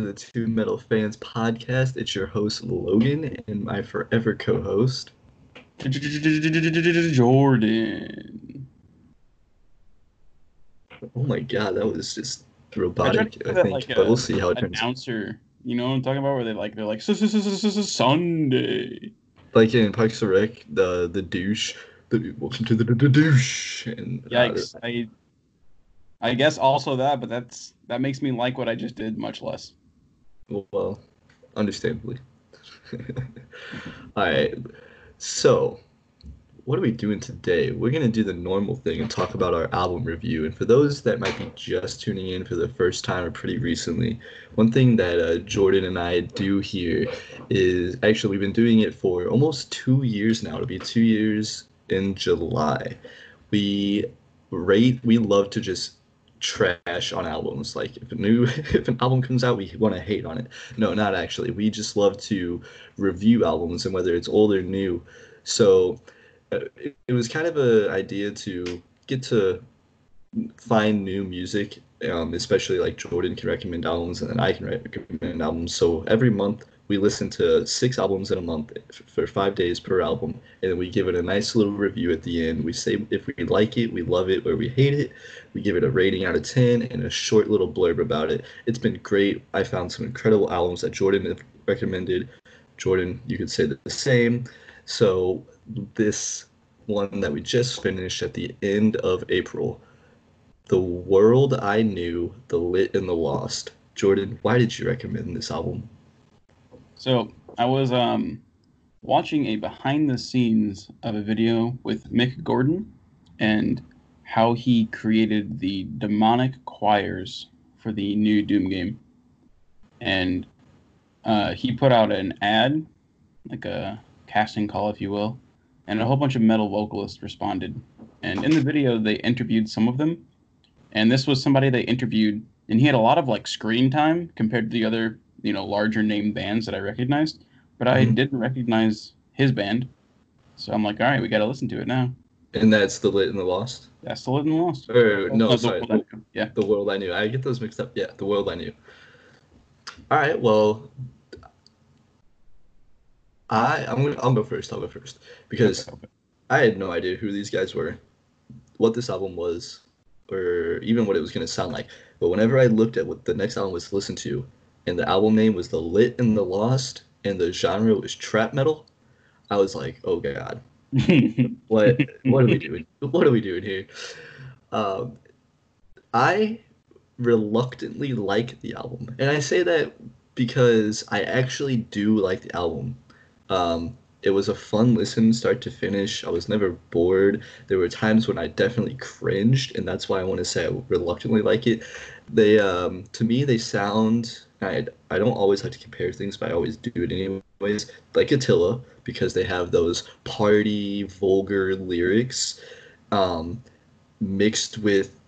to the Two Metal Fans podcast. It's your host Logan and my forever co-host Jordan. Oh my god, that was just robotic. I, that, think, like, but a we'll see how it turns. Announcer, you know what I'm talking about? Where they like they're like Sunday. Like in Parks and Rec, the the douche. The, welcome to the, the, the douche. And uh, Yikes! I I guess also that, but that's that makes me like what I just did much less. Well, understandably. All right. So, what are we doing today? We're going to do the normal thing and talk about our album review. And for those that might be just tuning in for the first time or pretty recently, one thing that uh, Jordan and I do here is actually we've been doing it for almost two years now. It'll be two years in July. We rate, we love to just trash on albums. Like if a new if an album comes out, we want to hate on it. No, not actually. We just love to review albums and whether it's old or new. So uh, it, it was kind of an idea to get to find new music, um, especially like Jordan can recommend albums and then I can recommend albums. So every month we listen to six albums in a month for five days per album, and then we give it a nice little review at the end. We say if we like it, we love it, or we hate it. We give it a rating out of 10 and a short little blurb about it. It's been great. I found some incredible albums that Jordan recommended. Jordan, you could say the same. So, this one that we just finished at the end of April, The World I Knew, The Lit and the Lost. Jordan, why did you recommend this album? So I was um watching a behind the scenes of a video with Mick Gordon and how he created the demonic choirs for the new Doom game. And uh, he put out an ad, like a casting call, if you will, and a whole bunch of metal vocalists responded. And in the video, they interviewed some of them. And this was somebody they interviewed, and he had a lot of like screen time compared to the other you know larger name bands that I recognized, but I mm-hmm. didn't recognize his band. So I'm like, all right, we got to listen to it now. And that's the lit and the lost. That's the lit and the lost. Or, no, oh, sorry, the, yeah, the world I knew. I get those mixed up. Yeah, the world I knew. All right, well, I I'm gonna I'll go first. I'll go first because okay, okay. I had no idea who these guys were, what this album was, or even what it was gonna sound like. But whenever I looked at what the next album was to listen to, and the album name was The Lit and the Lost, and the genre was trap metal, I was like, oh god, what what are we doing? What are we doing here? Um, I reluctantly like the album, and I say that because I actually do like the album. Um, it was a fun listen start to finish. I was never bored. There were times when I definitely cringed, and that's why I want to say I reluctantly like it. They, um, to me, they sound I I don't always have to compare things, but I always do it anyways. Like Attila, because they have those party vulgar lyrics, um, mixed with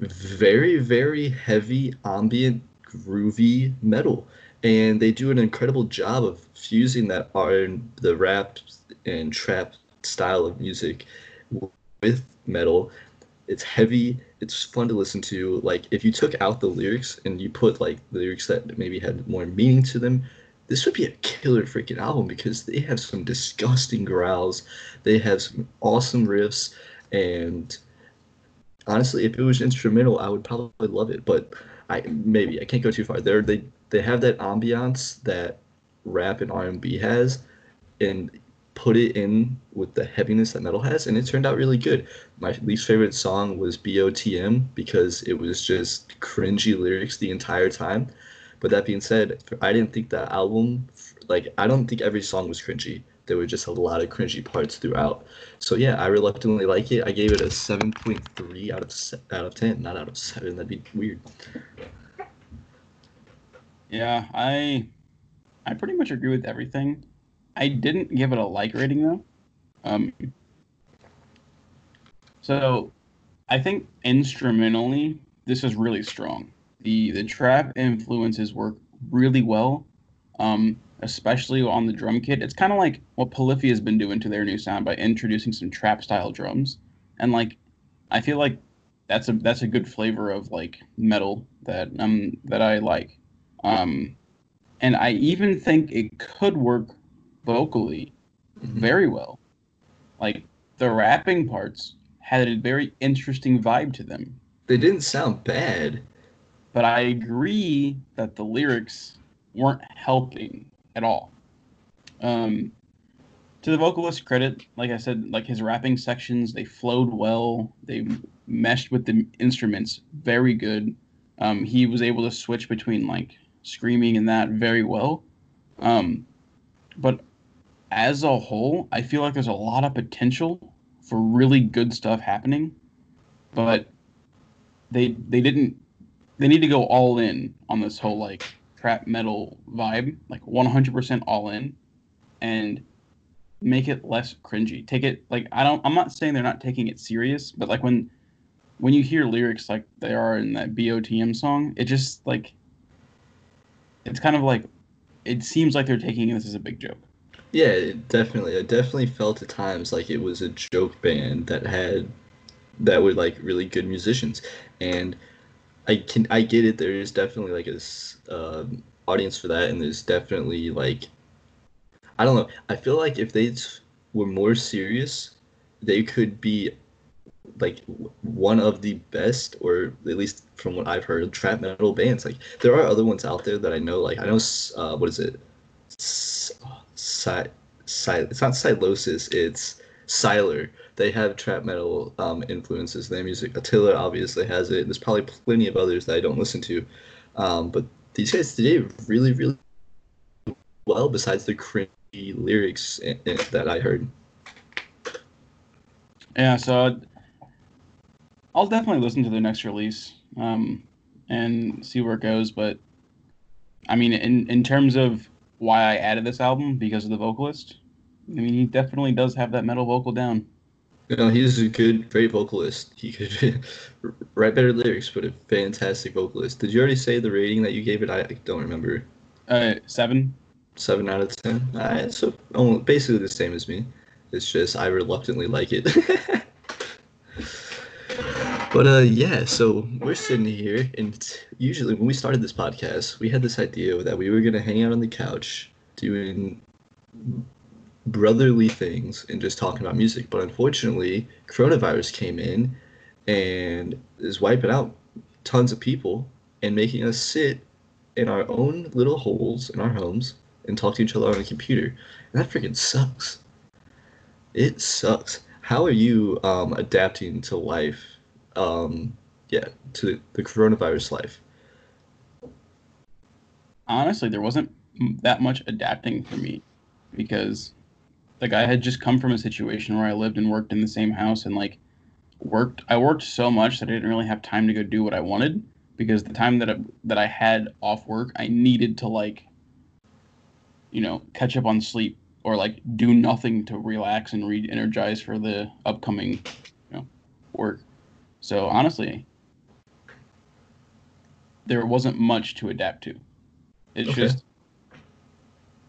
very very heavy ambient groovy metal, and they do an incredible job of fusing that R the rap and trap style of music with metal it's heavy it's fun to listen to. Like if you took out the lyrics and you put like lyrics that maybe had more meaning to them this would be a killer freaking album because they have some disgusting growls. They have some awesome riffs and honestly if it was instrumental i would probably love it but i maybe i can't go too far. There they they have that ambiance that rap and r&b has and put it in with the heaviness that metal has, and it turned out really good. My least favorite song was BOTM because it was just cringy lyrics the entire time. But that being said, I didn't think that album, like, I don't think every song was cringy. There were just a lot of cringy parts throughout. So yeah, I reluctantly like it. I gave it a 7.3 out of out of 10, not out of 7. That'd be weird. Yeah, I I pretty much agree with everything. I didn't give it a like rating though. Um, so I think instrumentally this is really strong. The the trap influences work really well, um, especially on the drum kit. It's kind of like what Polyphia has been doing to their new sound by introducing some trap style drums, and like I feel like that's a that's a good flavor of like metal that um that I like. Um, and I even think it could work vocally Mhm. very well. Like the rapping parts had a very interesting vibe to them. They didn't sound bad. But I agree that the lyrics weren't helping at all. Um, to the vocalist's credit, like I said, like his rapping sections, they flowed well. They meshed with the instruments very good. Um, he was able to switch between like screaming and that very well. Um, but as a whole, I feel like there's a lot of potential for really good stuff happening, but they they didn't they need to go all in on this whole like trap metal vibe, like 100% all in, and make it less cringy. Take it like I don't. I'm not saying they're not taking it serious, but like when when you hear lyrics like they are in that BOTM song, it just like it's kind of like it seems like they're taking this as a big joke. Yeah, definitely. I definitely felt at times like it was a joke band that had that were like really good musicians, and I can I get it. There is definitely like a um audience for that, and there's definitely like I don't know. I feel like if they were more serious, they could be like one of the best, or at least from what I've heard, trap metal bands. Like there are other ones out there that I know. Like I know, uh, what is it? It's not Sylosis, it's Sylar. They have trap metal um, influences in their music. Attila obviously has it. There's probably plenty of others that I don't listen to. Um, but these guys did really, really well besides the cringy lyrics i- i- that I heard. Yeah, so I'll definitely listen to their next release um, and see where it goes. But I mean, in in terms of why I added this album because of the vocalist, I mean, he definitely does have that metal vocal down. You know, he's a good, great vocalist. He could write better lyrics, but a fantastic vocalist. Did you already say the rating that you gave it? I don't remember. Uh, seven. Seven out of ten. Alright, so oh, basically the same as me. It's just I reluctantly like it. but uh, yeah. So we're sitting here, and usually when we started this podcast, we had this idea that we were gonna hang out on the couch doing brotherly things and just talking about music. But unfortunately, coronavirus came in and is wiping out tons of people and making us sit in our own little holes in our homes and talk to each other on a computer. And that freaking sucks. It sucks. How are you um, adapting to life? Um, yeah, to the coronavirus life. Honestly, there wasn't that much adapting for me because like I had just come from a situation where I lived and worked in the same house and like worked I worked so much that I didn't really have time to go do what I wanted because the time that I, that I had off work I needed to like you know catch up on sleep or like do nothing to relax and re-energize for the upcoming you know work. So honestly there wasn't much to adapt to. It's Okay. just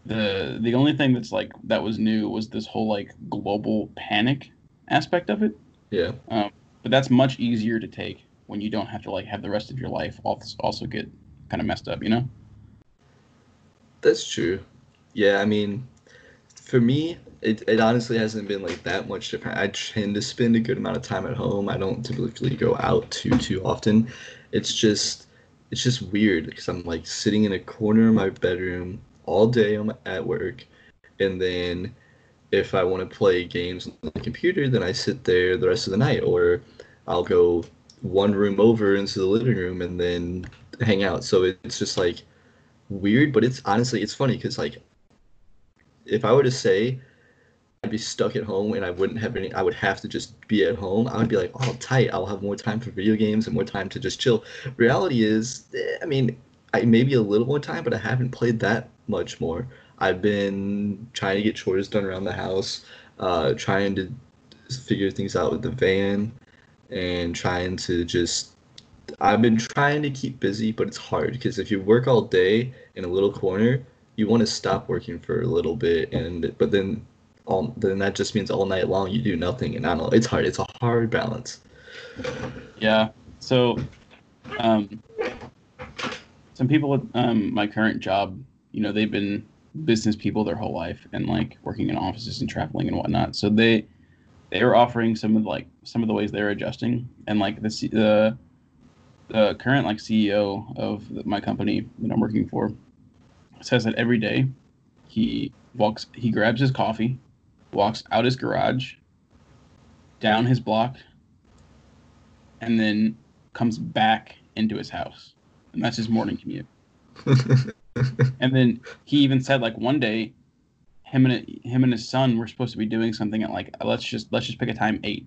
the the only thing that's like that was new was this whole like global panic aspect of it Yeah. Um, but that's much easier to take when you don't have to like have the rest of your life also get kind of messed up you know That's true. Yeah, I mean, for me, it, it honestly hasn't been like that much different. I tend to spend a good amount of time at home. I don't typically go out too too often. It's just it's just weird because I'm like sitting in a corner of my bedroom all day I'm at work, and then if I want to play games on the computer, then I sit there the rest of the night, or I'll go one room over into the living room and then hang out. So it's just like weird, but it's honestly it's funny because like if I were to say I'd be stuck at home and I wouldn't have any, I would have to just be at home. I would be like, oh, tight. I'll have more time for video games and more time to just chill. Reality is, eh, I mean, I maybe a little more time, but I haven't played that much more. I've been trying to get chores done around the house, uh, trying to figure things out with the van, and trying to just I've been trying to keep busy, but it's hard because if you work all day in a little corner, you want to stop working for a little bit, and but then all then that just means all night long you do nothing, and I don't. It's hard. It's a hard balance. yeah so um some people at um, my current job, you know, they've been business people their whole life and like working in offices and traveling and whatnot. So they they were offering some of like some of the ways they're adjusting and like the the the current like CEO of my company that I'm working for says that every day he walks he grabs his coffee, walks out his garage, down his block, and then comes back into his house. And that's his morning commute. and then he even said like one day him and him and his son were supposed to be doing something at like let's just let's just pick a time 8.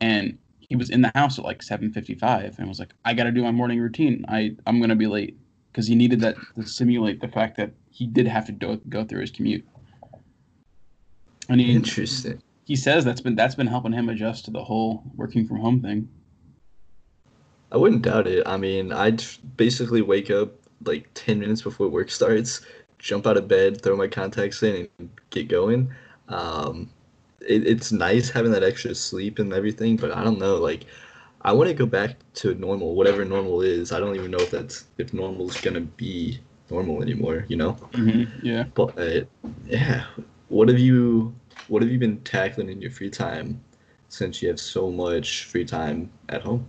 And he was in the house at like 7:55 and was like I got to do my morning routine. I I'm going to be late because he needed that to simulate the fact that he did have to do, go through his commute. And he, Interesting. He says that's been that's been helping him adjust to the whole working from home thing. I wouldn't doubt it. I mean, I'd basically wake up like 10 minutes before work starts, jump out of bed, throw my contacts in, and get going. Um, it, it's nice having that extra sleep and everything, but I don't know. Like, I want to go back to normal, whatever normal is. I don't even know if that's if normal is gonna be normal anymore. You know? Mm-hmm. Yeah. But uh, yeah, what have you what have you been tackling in your free time since you have so much free time at home?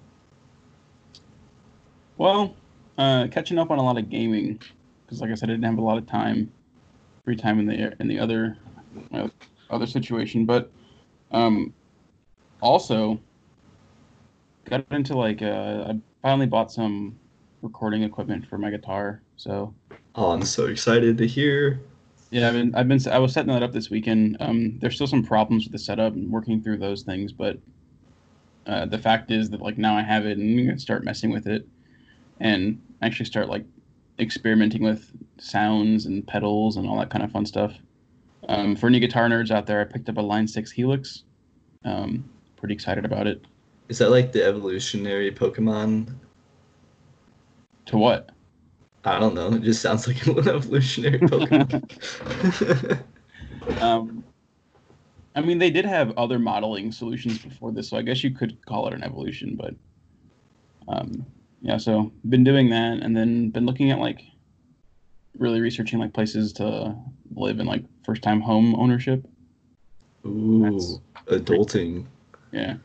Well, uh, catching up on a lot of gaming because, like I said, I didn't have a lot of time, free time in the in the other uh, other situation. But um, also got into like uh, I finally bought some recording equipment for my guitar. So. Oh, I'm so excited to hear. Yeah, I've been I've been I was setting that up this weekend. Um, there's still some problems with the setup and working through those things, but uh, the fact is that like now I have it and I'm gonna start messing with it and actually start like experimenting with sounds and pedals and all that kind of fun stuff. Um, for any guitar nerds out there, I picked up a Line 6 Helix. Um, pretty excited about it. Is that like the evolutionary Pokemon? To what? I don't know. It just sounds like an evolutionary Pokemon. um, I mean, they did have other modeling solutions before this, so I guess you could call it an evolution, but um, yeah, so been doing that, and then been looking at like really researching like places to live in like first time home ownership. Ooh, That's adulting. Yeah.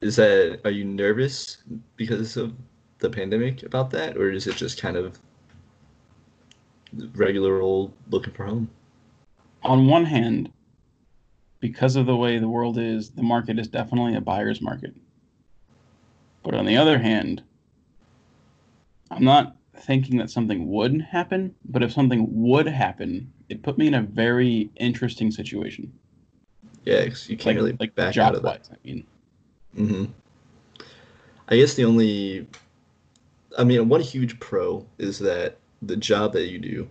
Is that are you nervous because of the pandemic about that, or is it just kind of regular old looking for home? On one hand, because of the way the world is, the market is definitely a buyer's market. But on the other hand, I'm not thinking that something would happen, but if something would happen, it put me in a very interesting situation. Yeah, cause you can't like, really like back out of that. I mean. mm-hmm. I guess the only, I mean, one huge pro is that the job that you do,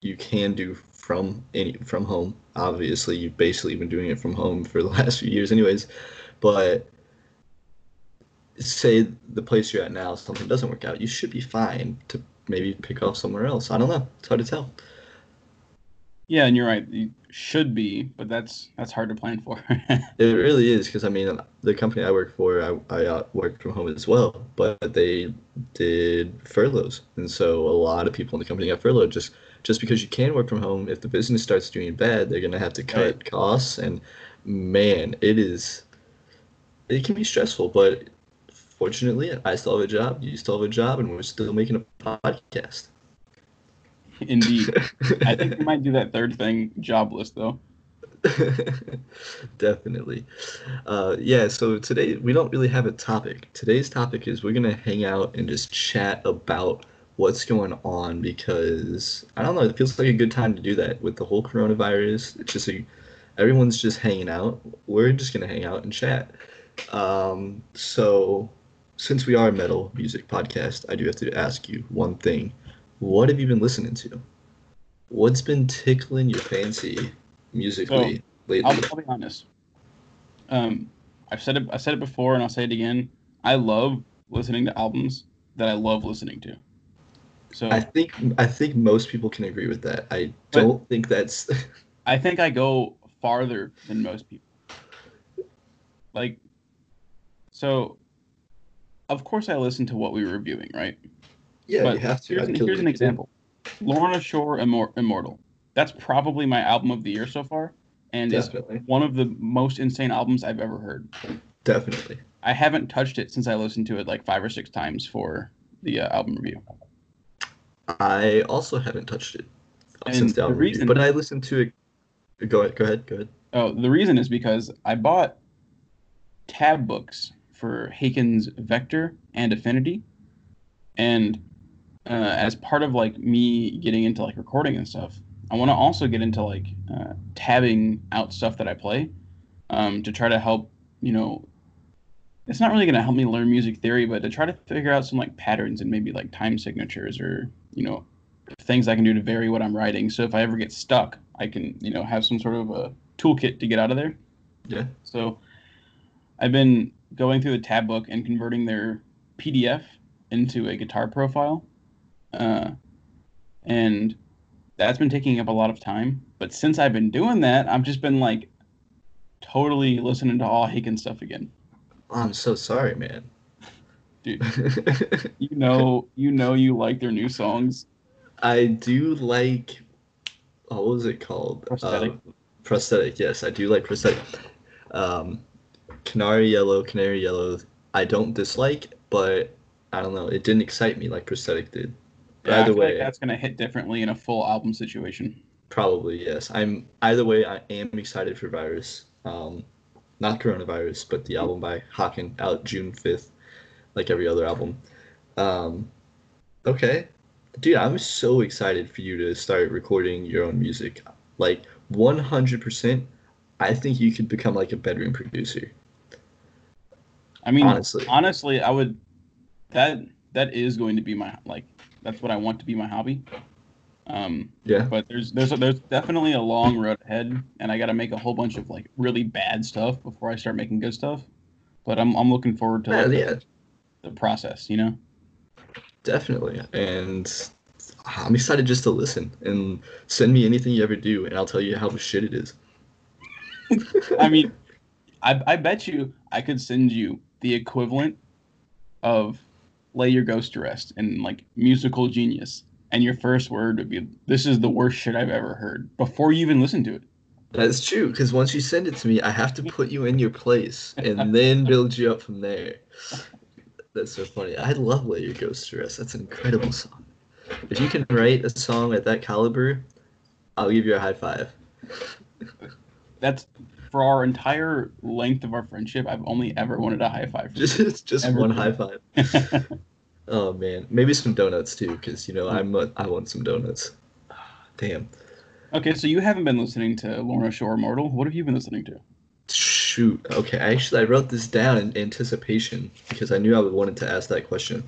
you can do from any from home. Obviously, you've basically been doing it from home for the last few years, anyways. But say the place you're at now something doesn't work out, you should be fine to maybe pick off somewhere else. I don't know. It's hard to tell. Yeah, and you're right. You should be, but that's that's hard to plan for. it really is because I mean, the company I work for, I I uh, worked from home as well, but they did furloughs, and so a lot of people in the company got furloughed just just because you can work from home. If the business starts doing bad, they're gonna have to cut right. costs, and man, it is. It can be stressful, but fortunately, I still have a job. You still have a job, and we're still making a podcast. Indeed, I think we might do that third thing, jobless though. Definitely. Uh, yeah, so today we don't really have a topic. Today's topic is we're going to hang out and just chat about what's going on because I don't know, it feels like a good time to do that with the whole coronavirus. It's just everyone's just hanging out. We're just going to hang out and chat. Um, so since we are a metal music podcast, I do have to ask you one thing. What have you been listening to? What's been tickling your fancy musically so, lately? I'll, I'll, be honest. Um, I've said it. I said it before, and I'll say it again. I love listening to albums that I love listening to. So I think I think most people can agree with that. I don't think that's. I think I go farther than most people. Like, so of course I listen to what we were reviewing, right? Yeah, but you have to. Here's, an, here's an example. Lorna Shore Immor- Immortal. That's probably my album of the year so far, and it's Definitely, one of the most insane albums I've ever heard. definitely. I haven't touched it since I listened to it like five or six times for the uh, album review. I also haven't touched it And since the the album review, reason- but I listened to it. Go ahead. Go ahead. Go ahead. Oh, the reason is because I bought tab books for Haken's Vector and Affinity, and uh, as part of like me getting into like recording and stuff, I want to also get into like uh, tabbing out stuff that I play um, to try to help. You know, it's not really going to help me learn music theory, but to try to figure out some like patterns and maybe like time signatures or you know things I can do to vary what I'm writing. So if I ever get stuck, I can you know have some sort of a toolkit to get out of there. Yeah. So I've been going through the tab book and converting their PDF into a Guitar Pro file. Uh, and that's been taking up a lot of time. But since I've been doing that, I've just been like totally listening to all Haken stuff again. Oh, I'm so sorry, man. Dude, you know, you know, you like their new songs. I do like. Oh, what was it called? Prosthetic. Uh, prosthetic. Yes, I do like prosthetic. Um, Canary Yellow, Canary Yellow. I don't dislike, but I don't know. It didn't excite me like prosthetic did. But Yeah, I either feel like way, that's gonna hit differently in a full album situation. probably yes. I'm either way. I am excited for Virus. Um, not coronavirus, but the album by Haken out June fifth, like every other album. Um, okay, dude, I'm so excited for you to start recording your own music. Like 100%, I think you could become like a bedroom producer. I mean, Honestly. honestly, I would. That that is going to be my like. That's what I want to be my hobby. Um, Yeah, but there's there's there's definitely a long road ahead, and I got to make a whole bunch of like really bad stuff before I start making good stuff. But I'm I'm looking forward to yeah, like, yeah, the process. You know. definitely. And I'm excited just to listen and send me anything you ever do, and I'll tell you how shit it is. I mean, I I bet you I could send you the equivalent of "Lay Your Ghost to Rest" and like musical genius, and your first word would be, "This is the worst shit I've ever heard," before you even listen to it. That's true, because once you send it to me, I have to put you in your place and then build you up from there. That's so funny. I love Lay Your Ghost to Rest. That's an incredible song. If you can write a song at that caliber, I'll give you a high five. That's for our entire length of our friendship. I've only ever wanted a high five. Just, just Ever one high five. Oh man, maybe some donuts too, because you know I'm a, I want some donuts. Damn. okay, so you haven't been listening to Lorna Shore Mortal. What have you been listening to? Shoot. Okay, actually, I wrote this down in anticipation because I knew I would wanted to ask that question.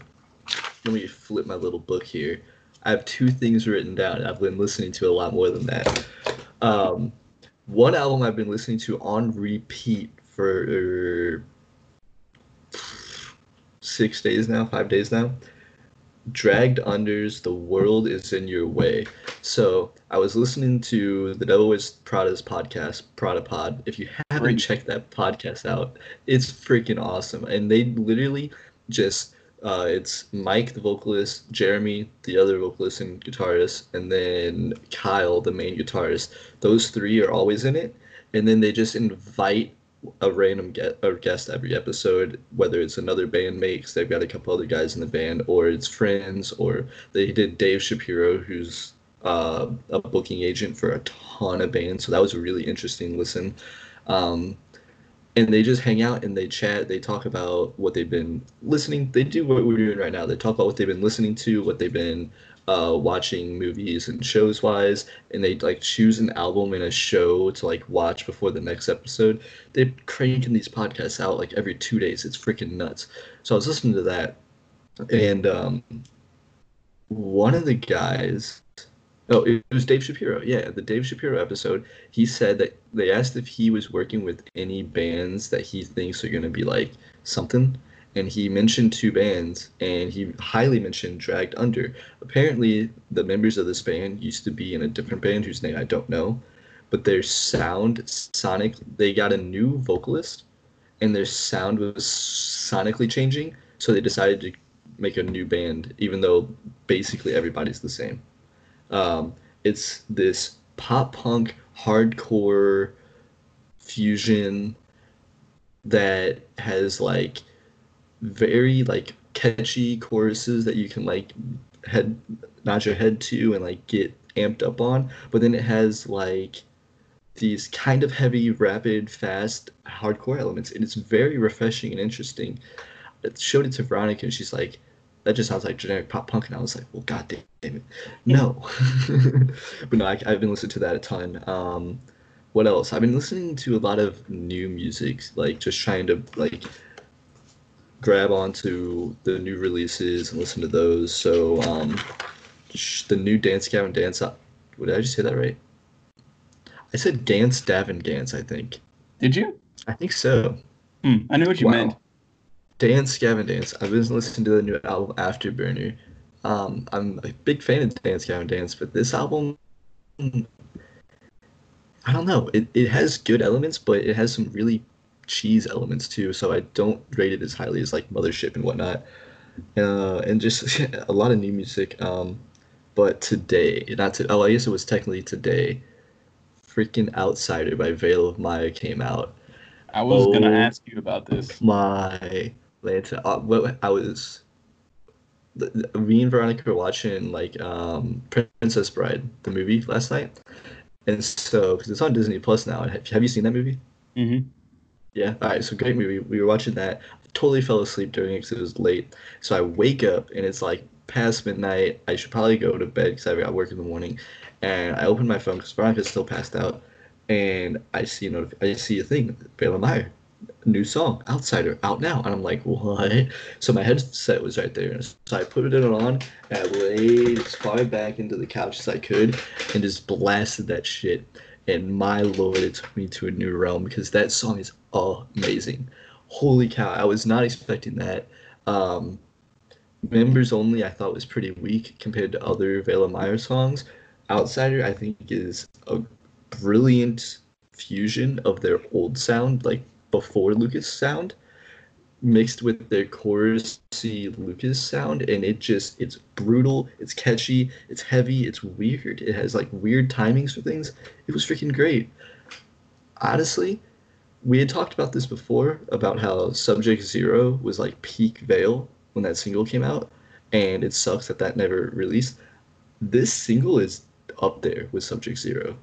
Let me flip my little book here. I have two things written down. I've been listening to a lot more than that. Um, one album I've been listening to on repeat for six days now, five days now. Dragged Under's The World Is in Your Way. So I was listening to the Devil Wears Prada's podcast, Prada Pod. If you haven't Great. checked that podcast out, it's freaking awesome. And they literally just uh, it's Mike, the vocalist, Jeremy, the other vocalist and guitarist, and then Kyle, the main guitarist. Those three are always in it, and then they just invite a random get a guest every episode, whether it's another band 'cause they've got a couple other guys in the band, or it's friends, or they did Dave Shapiro, who's uh, a booking agent for a ton of bands, so that was a really interesting listen. Um, and they just hang out and they chat. They talk about what they've been listening. They do what we're doing right now. They talk about what they've been listening to, what they've been uh, watching movies and shows wise, and they like choose an album and a show to like watch before the next episode. They're cranking these podcasts out like every two days. It's freaking nuts. So I was listening to that, and um, one of the guys. Oh, it was Dave Shapiro. Yeah, the Dave Shapiro episode. He said that they asked if he was working with any bands that he thinks are going to be like something. And he mentioned two bands, and he highly mentioned Dragged Under. Apparently, the members of this band used to be in a different band whose name I don't know, but their sound, sonic, they got a new vocalist, and their sound was sonically changing. So they decided to make a new band, even though basically everybody's the same. Um, it's this pop punk hardcore fusion that has like very like catchy choruses that you can like head nod your head to and like get amped up on. But then it has like these kind of heavy rapid fast hardcore elements and it's very refreshing and interesting. I showed it to veronica and she's like that just sounds like generic pop punk and i was like well god damn it no but no I, have been listening to that a ton um what else i've been listening to a lot of new music like just trying to like grab onto the new releases and listen to those. So um, the new Dance Gavin Dance. Uh, did I just say that right? I said Dance Davin Dance. I think. Did you? I think so. Hmm, I knew what you wow. meant. Dance Gavin Dance. I've been listening to the new album Afterburner. Um, I'm a big fan of Dance Gavin Dance, but this album, I don't know. It it has good elements, but it has some really cheese elements too, so I don't rate it as highly as like Mothership and whatnot. Uh, and just a lot of new music. Um, but today, not to, oh, I guess it was technically today. Freaking Outsider by Veil of Maya came out. I was oh, gonna ask you about this. My Lanta, uh, what I was. Me and Veronica were watching like um, Princess Bride, the movie last night, and so because it's on Disney Plus now. Have you seen that movie? Mm-hmm. Yeah. All right. So great movie. We were watching that. Totally fell asleep during it because it was late. So I wake up and it's like past midnight. I should probably go to bed because I got work in the morning. And I open my phone because Veronica's still passed out. And I see a notif- I see a thing. Veil of Maya, new song, Outsider, out now. And I'm like, what? So my headset was right there. So I put it on and I laid as far back into the couch as I could and just blasted that shit and my lord, it took me to a new realm because that song is amazing. Holy cow, I was not expecting that. Um, members only, I thought was pretty weak compared to other Veil of Maya songs. Outsider, I think, is a brilliant fusion of their old sound, like before Lukas sound, mixed with their chorusy Lukas sound, and it just it's brutal, it's catchy, it's heavy, it's weird. It has like weird timings for things. It was freaking great. Honestly, we had talked about this before about how Subject Zero was like peak Veil when that single came out, and it sucks that that never released. This single is up there with Subject Zero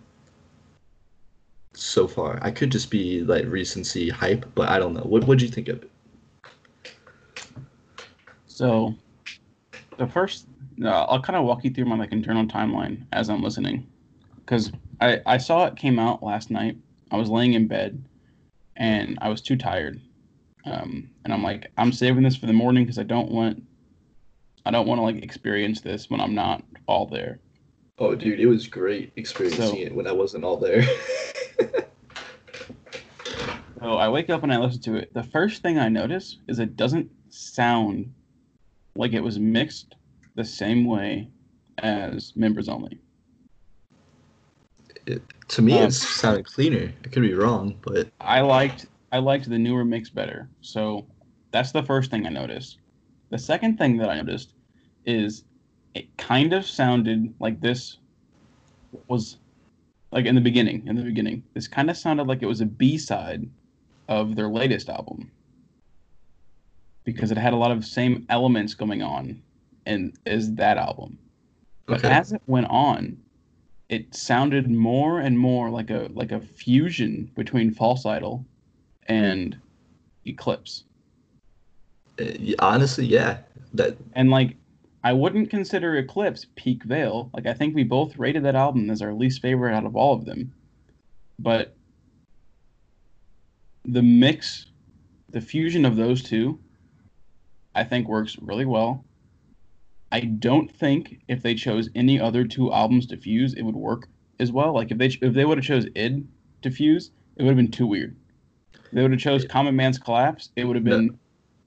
so far. I could just be like recency hype, but I don't know. What do you think of it? So, the first, uh, I'll kind of walk you through my like internal timeline as I'm listening, because I I saw it came out last night. I was laying in bed, and I was too tired, um, and I'm like, I'm saving this for the morning because I don't want, I don't want to like experience this when I'm not all there. Oh, dude, it was great experiencing so, it when I wasn't all there. so I wake up and I listen to it. The first thing I notice is it doesn't sound like it was mixed the same way as members only. It, to me, um, it sounded cleaner. I could be wrong, but I liked I liked the newer mix better. So that's the first thing I noticed. The second thing that I noticed is it kind of sounded like this was like in the beginning. In the beginning, this kind of sounded like it was a B side of their latest album because it had a lot of same elements going on and as that album. But okay. as it went on, it sounded more and more like a like a fusion between False Idol and Eclipse. Uh, honestly, yeah. That and like I wouldn't consider Eclipse peak Veil. Like I think we both rated that album as our least favorite out of all of them. But the mix, the fusion of those two I think works really well. I don't think if they chose any other two albums to fuse, it would work as well. Like if they if they would have chose id to fuse, it would have been too weird. If they would have chose Common Man's Collapse, it would have been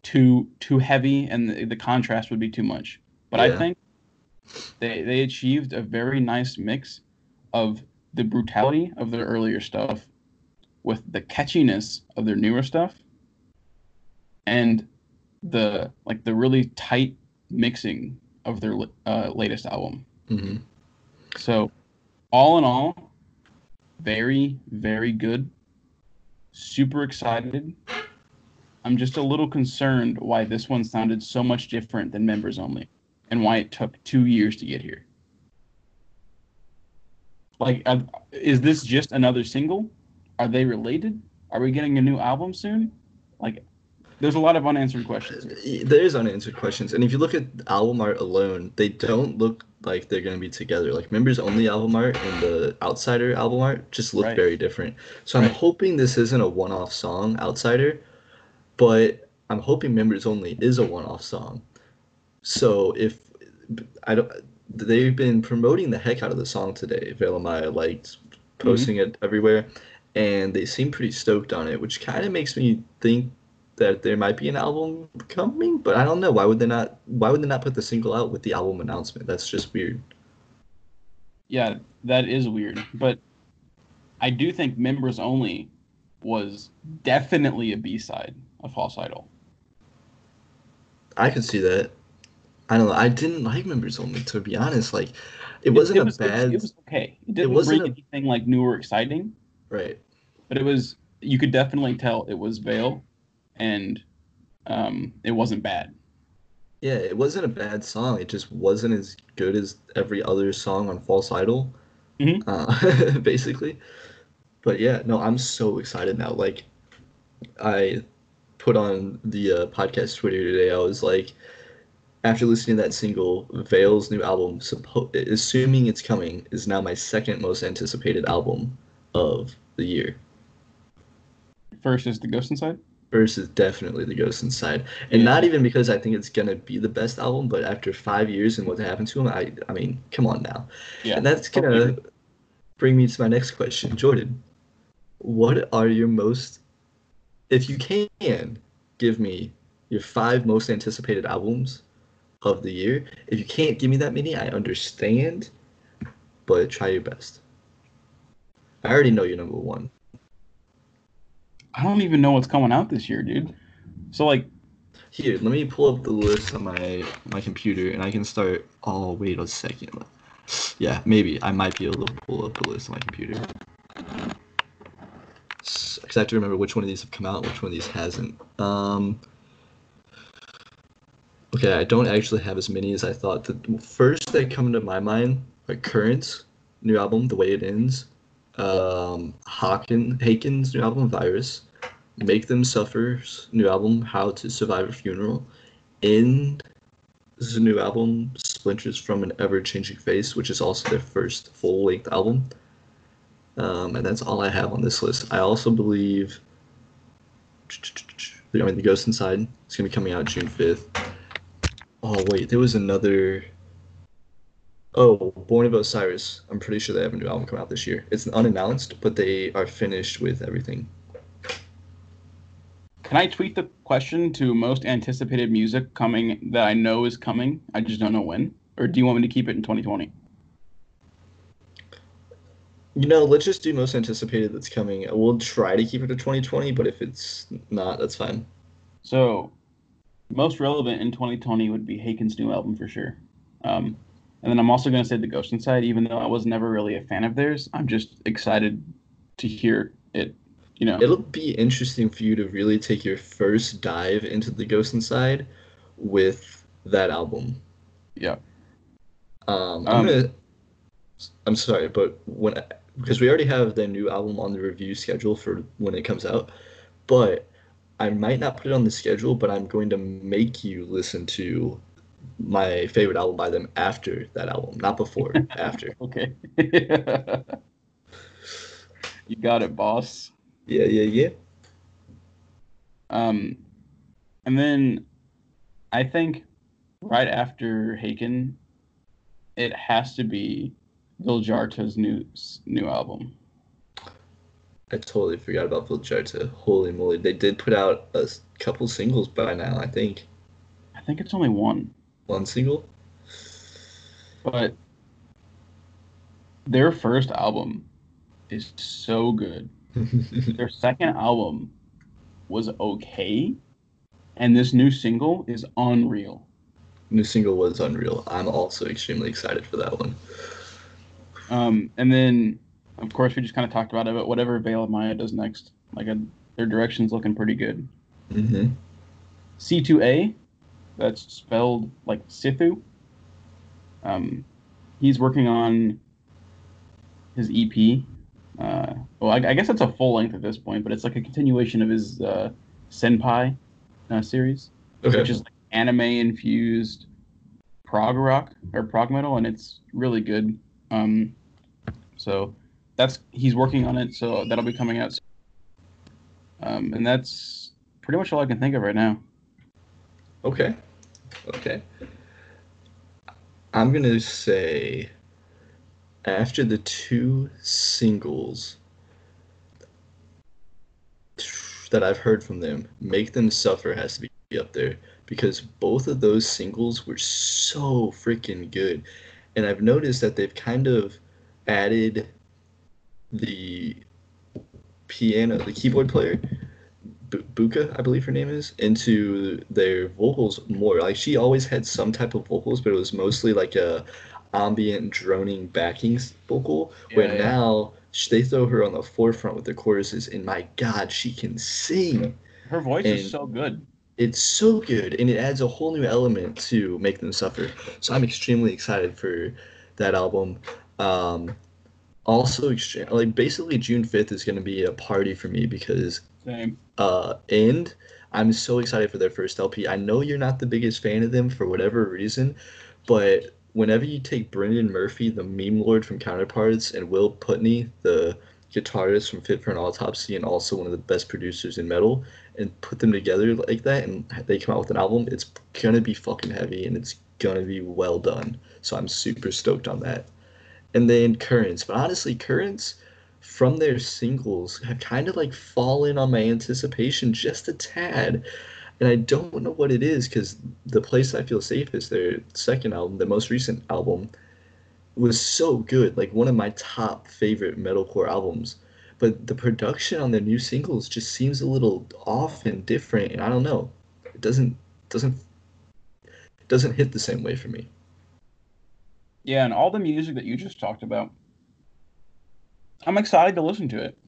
too too heavy, and the, the, contrast would be too much. But yeah. I think they they achieved a very nice mix of the brutality of their earlier stuff with the catchiness of their newer stuff and the like the really tight mixing of their uh, latest album. hmm So, all in all, very, very good. Super excited. I'm just a little concerned why this one sounded so much different than members only and why it took two years to get here. Like, uh, is this just another single? Are they related? Are we getting a new album soon? Like, there's a lot of unanswered questions. here. There's unanswered questions, and if you look at album art alone, they don't look like they're gonna be together. Like members only album art and the outsider album art just look Right. very different. So I'm hoping this isn't a one-off song, outsider, but I'm hoping members only is a one-off song. So if I don't, they've been promoting the heck out of the song today. Veil of Maya liked mm-hmm. posting it everywhere, and they seem pretty stoked on it, which kind of makes me think that there might be an album coming, but I don't know. Why would they not? Why would they not put the single out with the album announcement? That's just weird. Yeah, that is weird. But I do think members only was definitely a B side of False Idol. I could see that. I don't know. I didn't like members only, to be honest. Like, it wasn't it a was, bad. It was, it was okay. It didn't wasn't bring a- anything like new or exciting, right. but it was. You could definitely tell it was Veil, and um, it wasn't bad. Yeah, it wasn't a bad song. It just wasn't as good as every other song on False Idol, Mhm. uh, basically. But yeah, no, I'm so excited now. Like, I put on the uh, podcast Twitter today. I was like, after listening to that single, Veil's new album, suppo- assuming it's coming, is now my second most anticipated album of the year. First is the Ghost Inside. First is definitely the Ghost Inside, and Yeah. not even because I think it's gonna be the best album, but after five years and what happened to him, I I mean, come on now, Yeah, and that's totally gonna agree. bring me to my next question, Jordan. What are your most, if you can, give me your five most anticipated albums of the year? If you can't give me that many, I understand, but try your best. I already know your number one. I don't even know what's coming out this year, dude. So like, Here, let me pull up the list on my my computer, and I can start. Oh, wait a second. Yeah, maybe I might be able to pull up the list on my computer. Because I have to remember which one of these have come out, which one of these hasn't. Um. Okay, I don't actually have as many as I thought. The first that come to my mind are Currents, new album, The Way It Ends. Um, Haken, Haken's new album, Virus. Make Them Suffer's new album, How to Survive a Funeral. In this is a new album, Splinters from an Ever Changing Face, which is also their first full length album. Um, and that's all I have on this list. I also believe, I mean, The Ghost Inside is going to be coming out June 5th. Oh, wait, there was another. Oh, Born of Osiris. I'm pretty sure they have a new album come out this year. It's unannounced, but they are finished with everything. can I tweet the question to most anticipated music coming that I know is coming? I just don't know when. Or do you want me to keep it in 2020? You know, let's just do most anticipated that's coming. We'll try to keep it to 2020, but if it's not, that's fine. So, most relevant in 2020 would be Haken's new album for sure. Um, and then I'm also going to say The Ghost Inside, even though I was never really a fan of theirs. I'm just excited to hear it. You know, It'll be interesting for you to really take your first dive into the Ghost Inside with that album. yeah. Um, I'm Um, gonna. I'm sorry, but when because we already have their new album on the review schedule for when it comes out, but I might not put it on the schedule, but I'm going to make you listen to my favorite album by them after that album, not before, after. Okay. you got it, boss. Yeah, yeah, yeah. Um, and then I think right after Haken, it has to be Vildhjarta's new new album. I totally forgot about Vildhjarta. Holy moly, they did put out a couple singles by now. I think I think it's only one, one single. but their first album is so good. Their second album was okay, and this new single is unreal. new single was unreal. I'm also extremely excited for that one. Um, and then, of course, we just kind of talked about it, but whatever Veil of Maya does next, like a, their direction's looking pretty good. Mm-hmm. C2A, that's spelled like Sithu. Um, he's working on his EP. Uh, well, I, I guess it's a full length at this point, but it's like a continuation of his uh, Senpai uh, series, Okay. which is like anime infused prog rock or prog metal, and it's really good. Um, so that's he's working on it, so that'll be coming out. Um, and that's pretty much all I can think of right now. Okay. Okay. I'm gonna say after the two singles that I've heard from them, Make Them Suffer has to be up there because both of those singles were so freaking good. And I've noticed that they've kind of added the piano, the keyboard player, Bu- Booka, I believe her name is, into their vocals more. Like she always had some type of vocals, but it was mostly like a ambient droning backing vocal. where Yeah, yeah. now they throw her on the forefront with the choruses, and my God, she can sing. Her voice And- is so good. It's so good, and it adds a whole new element to make them suffer. So I'm extremely excited for that album. Um, also, extre- like basically June 5th is going to be a party for me because Same. uh end i'm so excited for their first lp i know you're not the biggest fan of them for whatever reason but whenever you take brendan murphy the meme lord from counterparts and will putney the guitarist from fit for an autopsy and also one of the best producers in metal and put them together like that and they come out with an album it's gonna be fucking heavy and it's gonna be well done. So i'm super stoked on that and then currents but honestly currents from their singles have kind of like fallen on my anticipation just a tad. And I don't know what it is because The Place I Feel Safe is their second album, the most recent album, was so good. Like one of my top favorite metalcore albums. But the production on their new singles just seems a little off and different, and I don't know. It doesn't doesn't doesn't hit the same way for me. Yeah, and all the music that you just talked about, I'm excited to listen to it,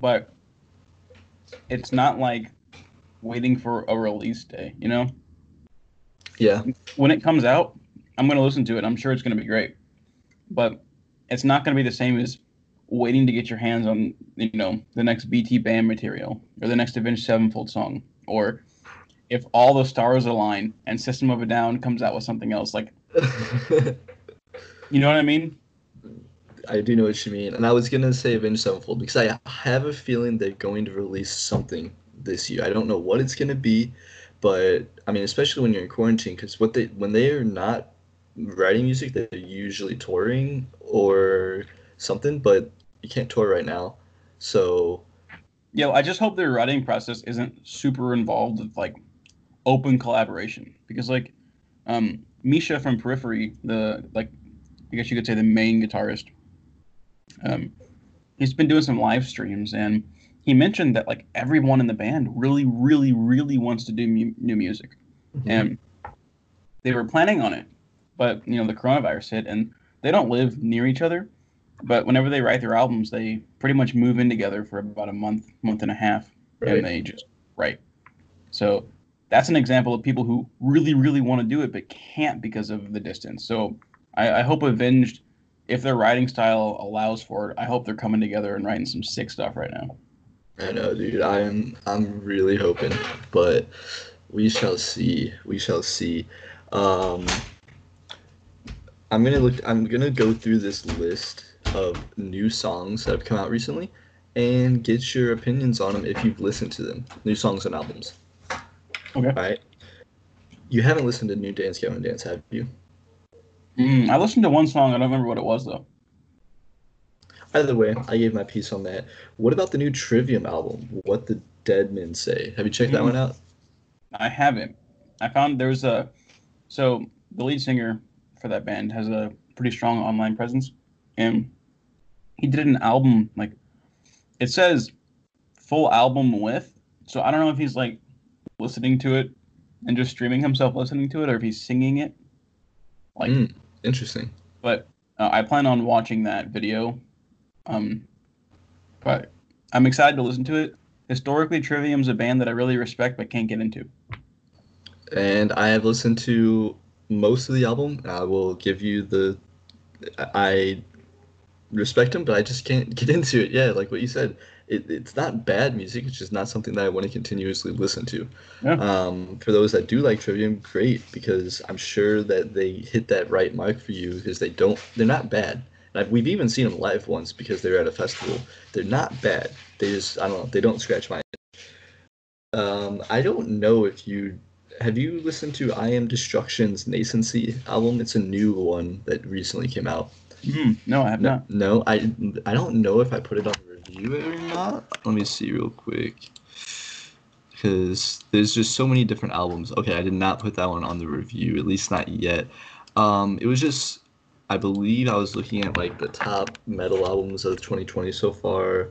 but it's not like waiting for a release day. You know, Yeah. when it comes out, I'm gonna listen to it. I'm sure it's gonna be great, but it's not gonna be the same as waiting to get your hands on you know the next BTBAM material or the next Avenged Sevenfold song or if all the stars align and System of a Down comes out with something else like you know what I mean? I do know what you mean, and I was gonna say Avenged Sevenfold because I have a feeling they're going to release something this year. I don't know what it's gonna be, but I mean, especially when you're in quarantine, because what they when they are not writing music, they're usually touring or something. But you can't tour right now, so Yeah, well, I just hope their writing process isn't super involved with like open collaboration because like um Misha from Periphery, the like I guess you could say the main guitarist, um, he's been doing some live streams and he mentioned that like everyone in the band really, really, really wants to do mu- new music and they were planning on it, but you know the coronavirus hit and they don't live near each other. But whenever they write their albums, they pretty much move in together for about a month, month and a half, Right. and they just write. So that's an example of people who really, really want to do it but can't because of the distance. So I, I hope Avenged, if their writing style allows for it, I hope they're coming together and writing some sick stuff right now. I know, dude. I'm I'm really hoping, but we shall see. We shall see. Um, I'm gonna look. I'm gonna go through this list of new songs that have come out recently, and get your opinions on them if you've listened to them. New songs and albums. Okay. All right. You haven't listened to New Dance Gavin Dance, have you? Mm, I listened to one song. I don't remember what it was though. Either way, I gave my piece on that. What about the new Trivium album? What the Dead Men Say? Have you checked that Mm. one out? I haven't. I found there's a so the lead singer for that band has a pretty strong online presence, and he did an album like it says full album with. So I don't know if he's like listening to it and just streaming himself listening to it, or if he's singing it. Like, Mm, interesting. but uh, I plan on watching that video. Um, but I'm excited to listen to it. Historically, Trivium's a band that I really respect but can't get into. And I have listened to most of the album. I will give you the. I respect them, but I just can't get into it. Yeah, like what you said, it, it's not bad music. It's just not something that I want to continuously listen to. Yeah. Um, for those that do like Trivium, great because I'm sure that they hit that right mark for you because they don't. They're not bad. And I've, we've even seen them live once because they were at a festival. They're not bad. They just I don't know. They don't scratch my. Um, I don't know if you have you listened to I Am Destruction's Nascency album. It's a new one that recently came out. Mhm. No, I have No, not. no, I I don't know if I put it on review or not. Let me see real quick. Because there's just so many different albums. Okay, I did not put that one on the review, at least not yet. Um, it was just, I believe I was looking at like the top metal albums of 2020 so far,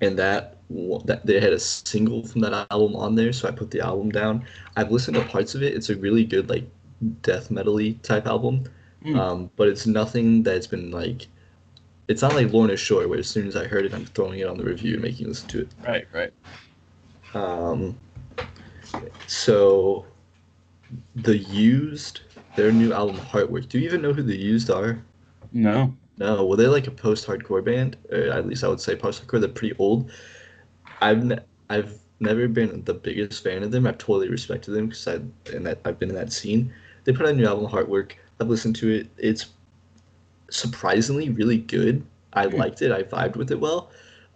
and that that they had a single from that album on there, so I put the album down. I've listened to parts of it. It's a really good like death metal-y type album. Mm. Um, but it's nothing that's been like it's not like Lorna Shore where as soon as I heard it I'm throwing it on the review and making you listen to it. Right, right. Um, so the used their new album Heartwork. Do you even know who the used are? No. No, well they're like a post-hardcore band, or at least I would say post-hardcore. They're pretty old. I've ne- I've never been the biggest fan of them. I've totally respected them because I and that I've been in that scene. They put out a new album, Heartwork. I've listened to it. It's surprisingly really good. I Hmm. liked it. I vibed with it well.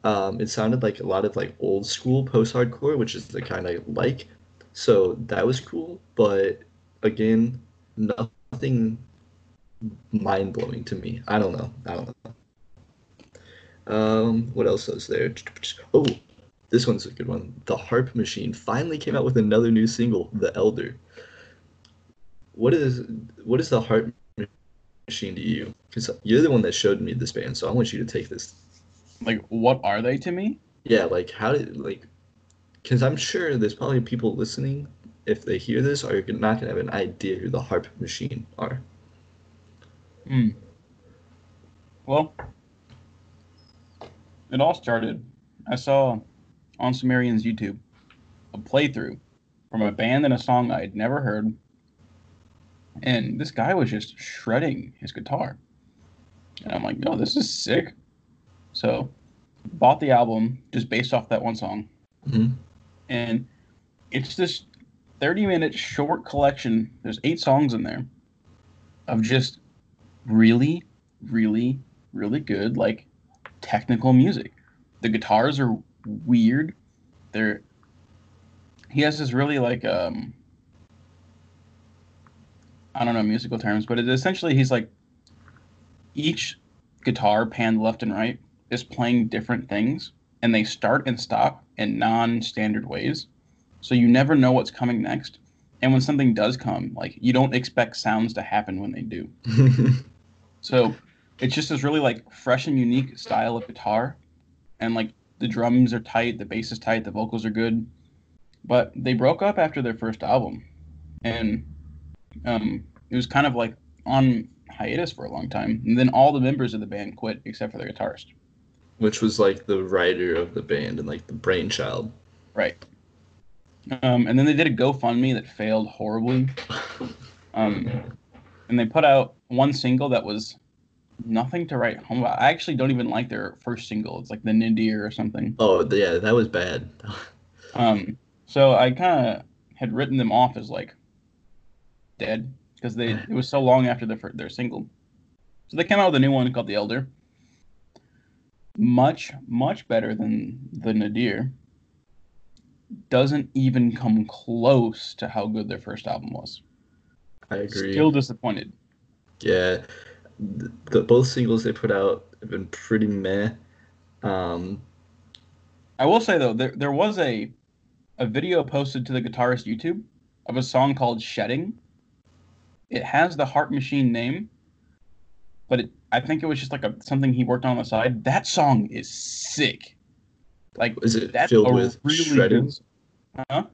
Um, it sounded like a lot of like old school post-hardcore, which is the kind I like. So that was cool. But again, nothing mind blowing to me. I don't know. I don't know. Um, what else was there? Oh, this one's a good one. The HAARP Machine finally came out with another new single, The Elder. What is what is the HAARP Machine to you? Because you're the one that showed me this band, so I want you to take this. Like, what are they to me? Yeah, like how did like? Because I'm sure there's probably people listening. If they hear this, are not gonna have an idea who the HAARP Machine are. Hmm. Well, it all started. I saw on Sumerian's YouTube a playthrough from a band and a song I had never heard. And this guy was just shredding his guitar. And I'm like, yo, this is sick. So, bought the album just based off that one song. Mhm. And it's this 30 minute short collection. There's eight songs in there of just really, really, really good, like technical music. The guitars are weird. They're he has this really like um I don't know musical terms, but it essentially he's like each guitar panned left and right is playing different things and they start and stop in non-standard ways. So you never know what's coming next. And when something does come, like you don't expect sounds to happen when they do. So it's just this really like fresh and unique style of guitar, and like the drums are tight, the bass is tight, the vocals are good. But they broke up after their first album, and um, it was kind of like on hiatus for a long time. And then all the members of the band quit except for the guitarist. Which was like the writer of the band and like the brainchild. Right. Um, and then they did a GoFundMe that failed horribly. Um, and they put out one single that was nothing to write home about. I actually don't even like their first single. It's like the Nadir or something. Oh yeah, that was bad. Um, so I kind of had written them off as like dead because they it was so long after their their single. So they came out with a new one called The Elder. Much much better than the Nadir. Doesn't even come close to how good their first album was. I agree. Still disappointed. Yeah, the, the both singles they put out have been pretty meh. Um, I will say though, there there was a a video posted to the guitarist YouTube of a song called Shedding. It has the HAARP Machine name, but it, I think it was just like a something he worked on, on the side. That song is sick. Like is it that's filled with really shredding? good. Huh?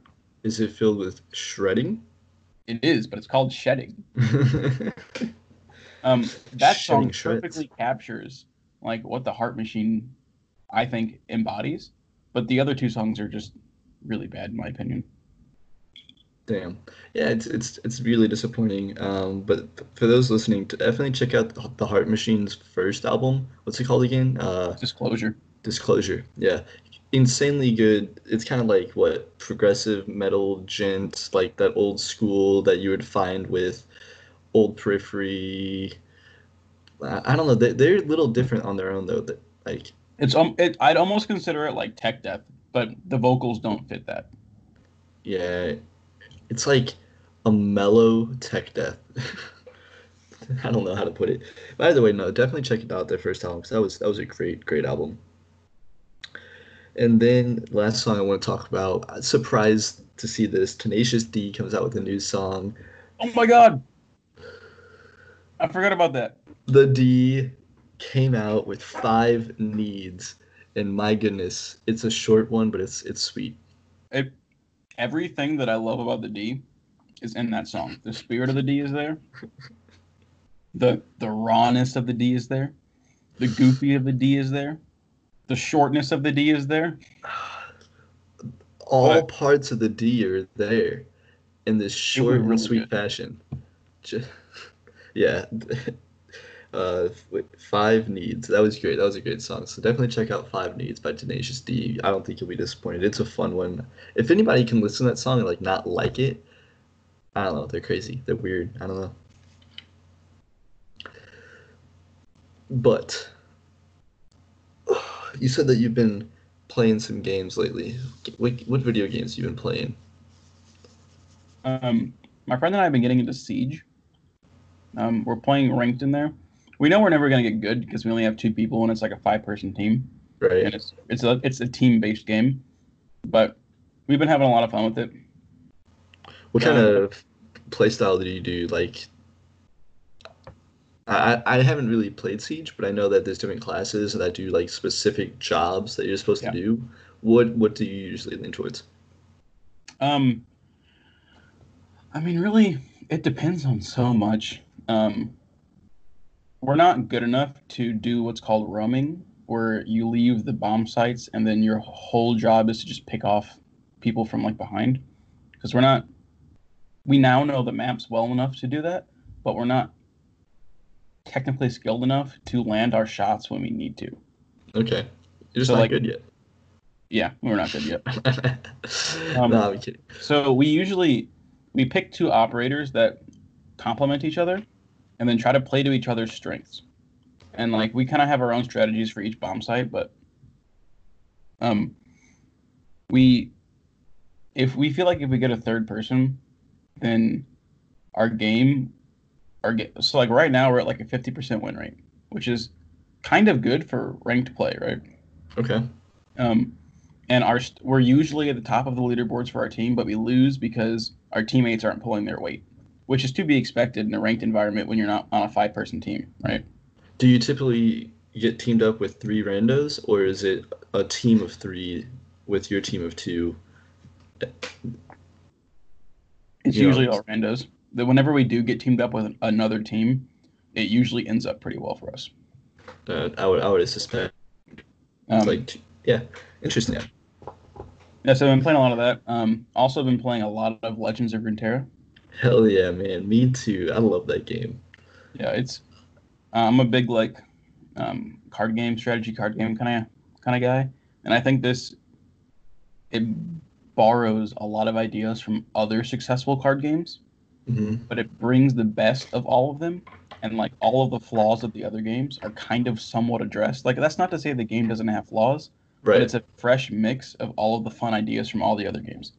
Is it filled with shredding? It is, but it's called shedding. Um, that song Shedding shreds. perfectly captures like what the HAARP Machine, I think, embodies. But the other two songs are just really bad, in my opinion. Damn. Yeah, it's it's it's really disappointing. Um, but for those listening, definitely check out the, the HAARP Machine's first album. What's it called again? Uh, Disclosure. Disclosure. Yeah, insanely good. It's kind of like what progressive metal djent, like that old school that you would find with old Periphery. I, I don't know. They, they're a little different on their own though. That like It's um, it, I'd almost consider it like tech death, but the vocals don't fit that. yeah, it's like a mellow tech death. I don't know how to put it. By the way, no, definitely check it out. Their first album, 'cause that was that was a great great album. And then last song I want to talk about. I'm surprised to see this. Tenacious D comes out with a new song. Oh my god! I forgot about that. The D came out with five needs, and my goodness, it's a short one, but it's it's sweet. It, everything that I love about the D is in that song. The spirit of the D is there. The the rawness of the D is there. The goofy of the D is there. The shortness of the D is there. All But- parts of the D are there in this short and sweet good. fashion. Ju- yeah. Uh, wait, Five Needs. That was great. That was a great song. So definitely check out Five Needs by Tenacious D. I don't think you'll be disappointed. It's a fun one. If anybody can listen to that song and like not like it, I don't know. They're crazy. They're weird. I don't know. But you said that you've been playing some games lately. What, what video games have you been playing? Um, my friend and I have been getting into Siege. Um, we're playing ranked in there. We know we're never gonna get good because we only have two people and it's like a five-person team, and Right. it's it's a it's a team-based game. But we've been having a lot of fun with it. What kind of play style do you do? Like, I I haven't really played Siege, but I know that there's different classes that do like specific jobs that you're supposed Yeah. to do. What what do you usually lean towards? Um, I mean, really, it depends on so much. Um, we're not good enough to do what's called roaming, where you leave the bomb sites and then your whole job is to just pick off people from like behind. Because we're not, we now know the maps well enough to do that, but we're not technically skilled enough to land our shots when we need to. Okay, you're just So, not like- good yet. Yeah, we're not good yet. Um, no, I'm kidding. So we usually we pick two operators that complement each other, and then try to play to each other's strengths. And like we kind of have our own strategies for each bomb site, but um, we if we feel like if we get a third person, then our game, our ga- so like right now we're at like a fifty percent win rate, which is kind of good for ranked play, right? Okay. Um, and our we're usually at the top of the leaderboards for our team, but we lose because our teammates aren't pulling their weight, which is to be expected in a ranked environment when you're not on a five person team, right? Do you typically get teamed up with three randos, or is it a team of three with your team of two? It's Yeah. usually all randos. That whenever we do get teamed up with another team, it usually ends up pretty well for us. Uh, I would I would suspect Um, like yeah, interesting. yeah, so I've been playing a lot of that. Um, also been playing a lot of Legends of Runeterra. Hell yeah, man. Me too. I love that game. Yeah, it's I'm a big like um, card game strategy card game kind of kind of guy, and I think this it borrows a lot of ideas from other successful card games, hmm but it brings the best of all of them, and like all of the flaws of the other games are kind of somewhat addressed. Like that's not to say the game doesn't have flaws, but Right. it's a fresh mix of all of the fun ideas from all the other games.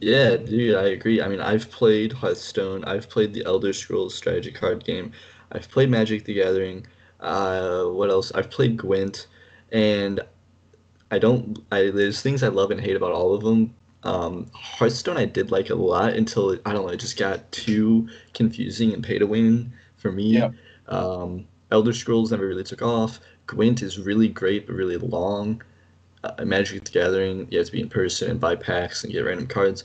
Yeah, dude, I agree. I mean, I've played Hearthstone. I've played the Elder Scrolls strategy card game. I've played Magic the Gathering. Uh, what else? I've played Gwent, and I don't. I there's things I love and hate about all of them. Um, Hearthstone I did like a lot until it, I don't know, it just got too confusing and pay to win for me. Yep. Um, Elder Scrolls never really took off. Gwent is really great but really long. Uh, Magic the Gathering, you have to be in person and buy packs and get random cards.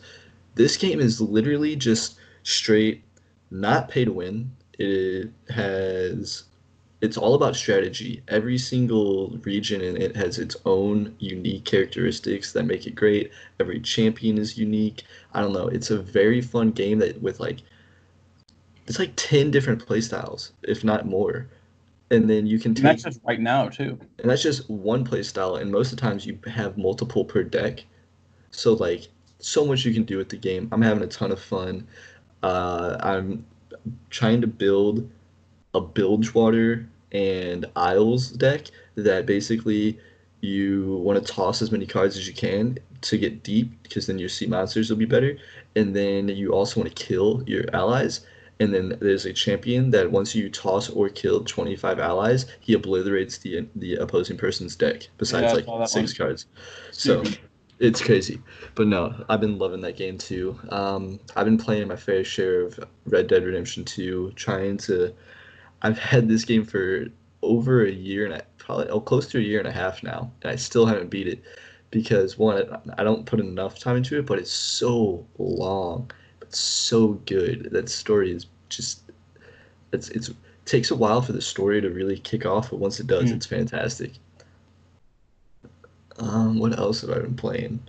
This game is literally just straight, not pay to win. It has it's all about strategy. Every single region in it has its own unique characteristics that make it great. Every champion is unique. I don't know. It's a very fun game that with like it's like 10 different playstyles, if not more. And then you can And take that's just right now too. and that's just one play style, and most of the times you have multiple per deck. So like so much you can do with the game. I'm having a ton of fun. Uh, I'm trying to build a Bilgewater and Isles deck that basically you want to toss as many cards as you can to get deep because then your sea monsters will be better. And then you also want to kill your allies. And then there's a champion that once you toss or kill 25 allies, he obliterates the the opposing person's deck besides Yeah, like six one. cards. So it's crazy. But no, I've been loving that game too. Um, I've been playing my fair share of Red Dead Redemption 2, trying to. I've had this game for over a year and a, probably oh, close to a year and a half now, and I still haven't beat it because one, I don't put enough time into it, but it's so long, so good. That story is just. It's it's it takes a while for the story to really kick off, but once it does, Mm. it's fantastic. Um, what else have I been playing?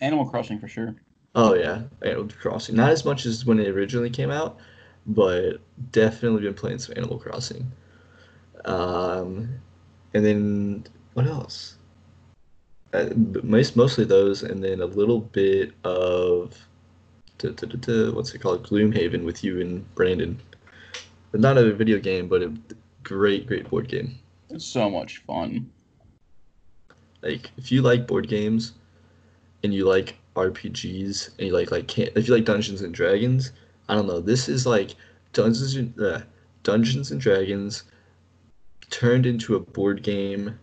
Animal Crossing for sure. Oh yeah, Animal Crossing. Not as much as when it originally came out, but definitely been playing some Animal Crossing. Um, and then what else? Uh, most mostly those, and then a little bit of duh, duh, duh, what's it called? Gloomhaven with you and Brandon. But not a video game, but a great, great board game. It's so much fun. Like if you like board games and you like RPGs and you like like can if you like Dungeons and Dragons, I don't know. This is like Dungeons and uh, Dungeons and Dragons turned into a board game.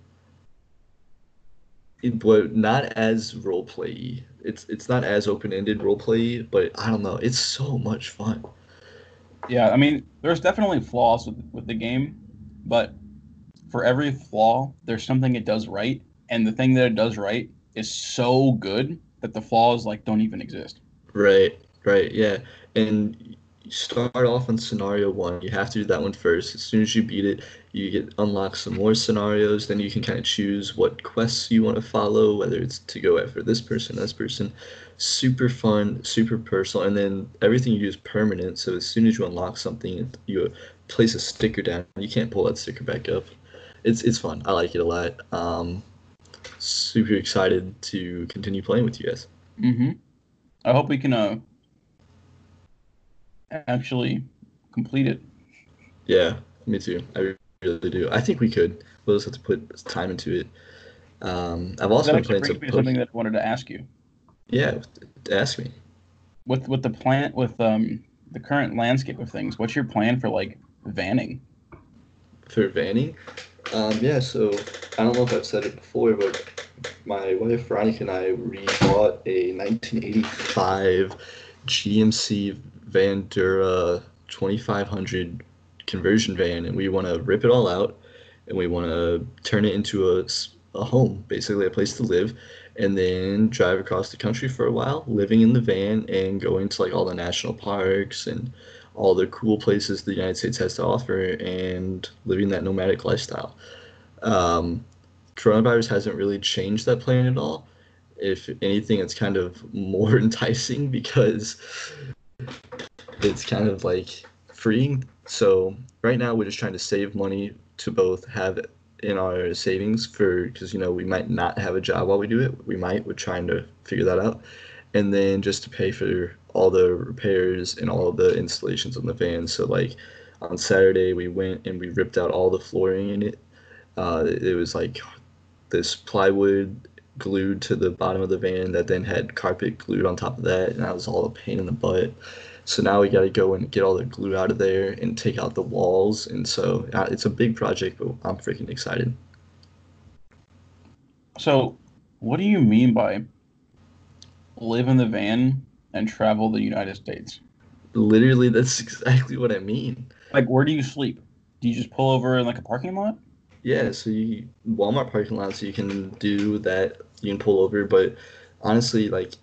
But not as role play. It's it's not as open ended role play, but I don't know. It's so much fun. Yeah, I mean, there's definitely flaws with, with the game, but for every flaw, there's something it does right, and the thing that it does right is so good that the flaws like don't even exist. Right, right, yeah. And start off on scenario one. You have to do that one first. As soon as you beat it, you get unlock some more scenarios. Then you can kind of choose what quests you want to follow, whether it's to go after this person, this person. Super fun, super personal, and then everything you do is permanent. So as soon as you unlock something, you place a sticker down. You can't pull that sticker back up. It's it's fun. I like it a lot. Um, super excited to continue playing with you guys. Mm-hmm. I hope we can uh actually complete it. Yeah, me too. I really do. I think we could. We'll just have to put time into it. Um, I've also That been playing some. something that I wanted to ask you. Yeah, ask me. With with the plant with um the current landscape of things, what's your plan for like vanning? For Vanny, um, yeah. So I don't know if I've said it before, but my wife Veronica and I we bought a 1985 GMC Vandura 2500 conversion van, and we want to rip it all out, and we want to turn it into a, a home, basically a place to live, and then drive across the country for a while, living in the van and going to like all the national parks and all the cool places the United States has to offer and living that nomadic lifestyle. Um, coronavirus hasn't really changed that plan at all. If anything, it's kind of more enticing because it's kind of like freeing. So right now we're just trying to save money to both have in our savings for because you know we might not have a job while we do it. We might. We're trying to figure that out, and then just to pay for all the repairs and all the installations on the van. So like on Saturday we went and we ripped out all the flooring in it. Uh, it was like this plywood glued to the bottom of the van that then had carpet glued on top of that, and that was all a pain in the butt. So now we got to go and get all the glue out of there and take out the walls, and so uh, it's a big project, but I'm freaking excited. So, what do you mean by live in the van and travel the United States? Literally, that's exactly what I mean. Like, where do you sleep? Do you just pull over in like a parking lot? Yeah, so you Walmart parking lots you can do that. You can pull over, but honestly, like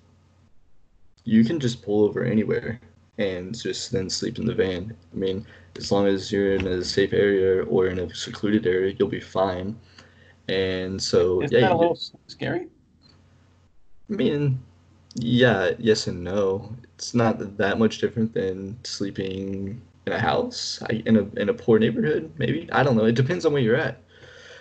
you can just pull over anywhere and just then sleep in the van. I mean, as long as you're in a safe area or in a secluded area, you'll be fine. And so, Isn't yeah, that a little get- scary? I mean, yeah, yes and no. It's not that much different than sleeping in a house, I, in a in a poor neighborhood. Maybe I don't know. It depends on where you're at,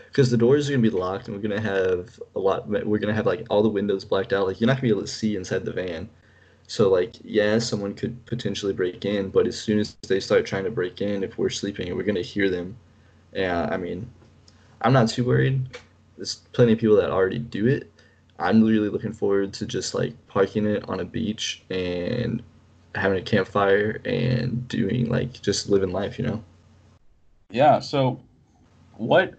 because the doors are gonna be locked, and we're gonna have a lot. We're gonna have like all the windows blacked out. Like you're not gonna be able to see inside the van. So like, yeah, someone could potentially break in, but as soon as they start trying to break in, if we're sleeping, we're gonna hear them. Yeah, I mean, I'm not too worried. There's plenty of people that already do it. I'm really looking forward to just like parking it on a beach and having a campfire and doing like just living life, you know? Yeah. So, what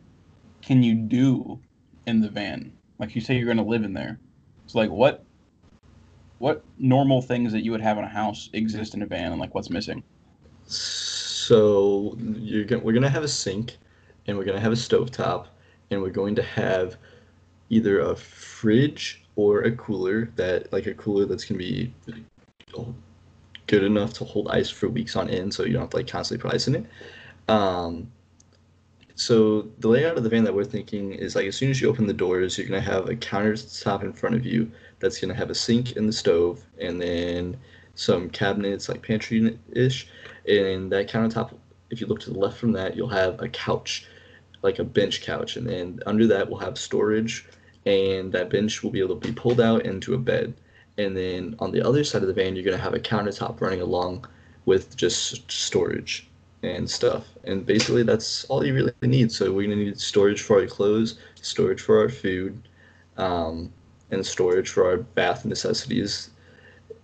can you do in the van? Like you say, you're going to live in there. So, like, what what normal things that you would have in a house exist in a van, and like what's missing? So you're gonna, we're gonna have a sink and we're gonna have a stovetop and we're going to have either a fridge or a cooler that like a cooler that's gonna be good enough to hold ice for weeks on end so you don't have to like constantly put ice in it. Um, so the layout of the van that we're thinking is like as soon as you open the doors, you're gonna have a countertop in front of you that's gonna have a sink in the stove and then some cabinets like pantry ish. And that countertop, if you look to the left from that, you'll have a couch, like a bench couch, and then under that we'll have storage, and that bench will be able to be pulled out into a bed. And then on the other side of the van, you're gonna have a countertop running along with just storage and stuff. And basically, that's all you really need. So we're gonna need storage for our clothes, storage for our food, um, and storage for our bath necessities.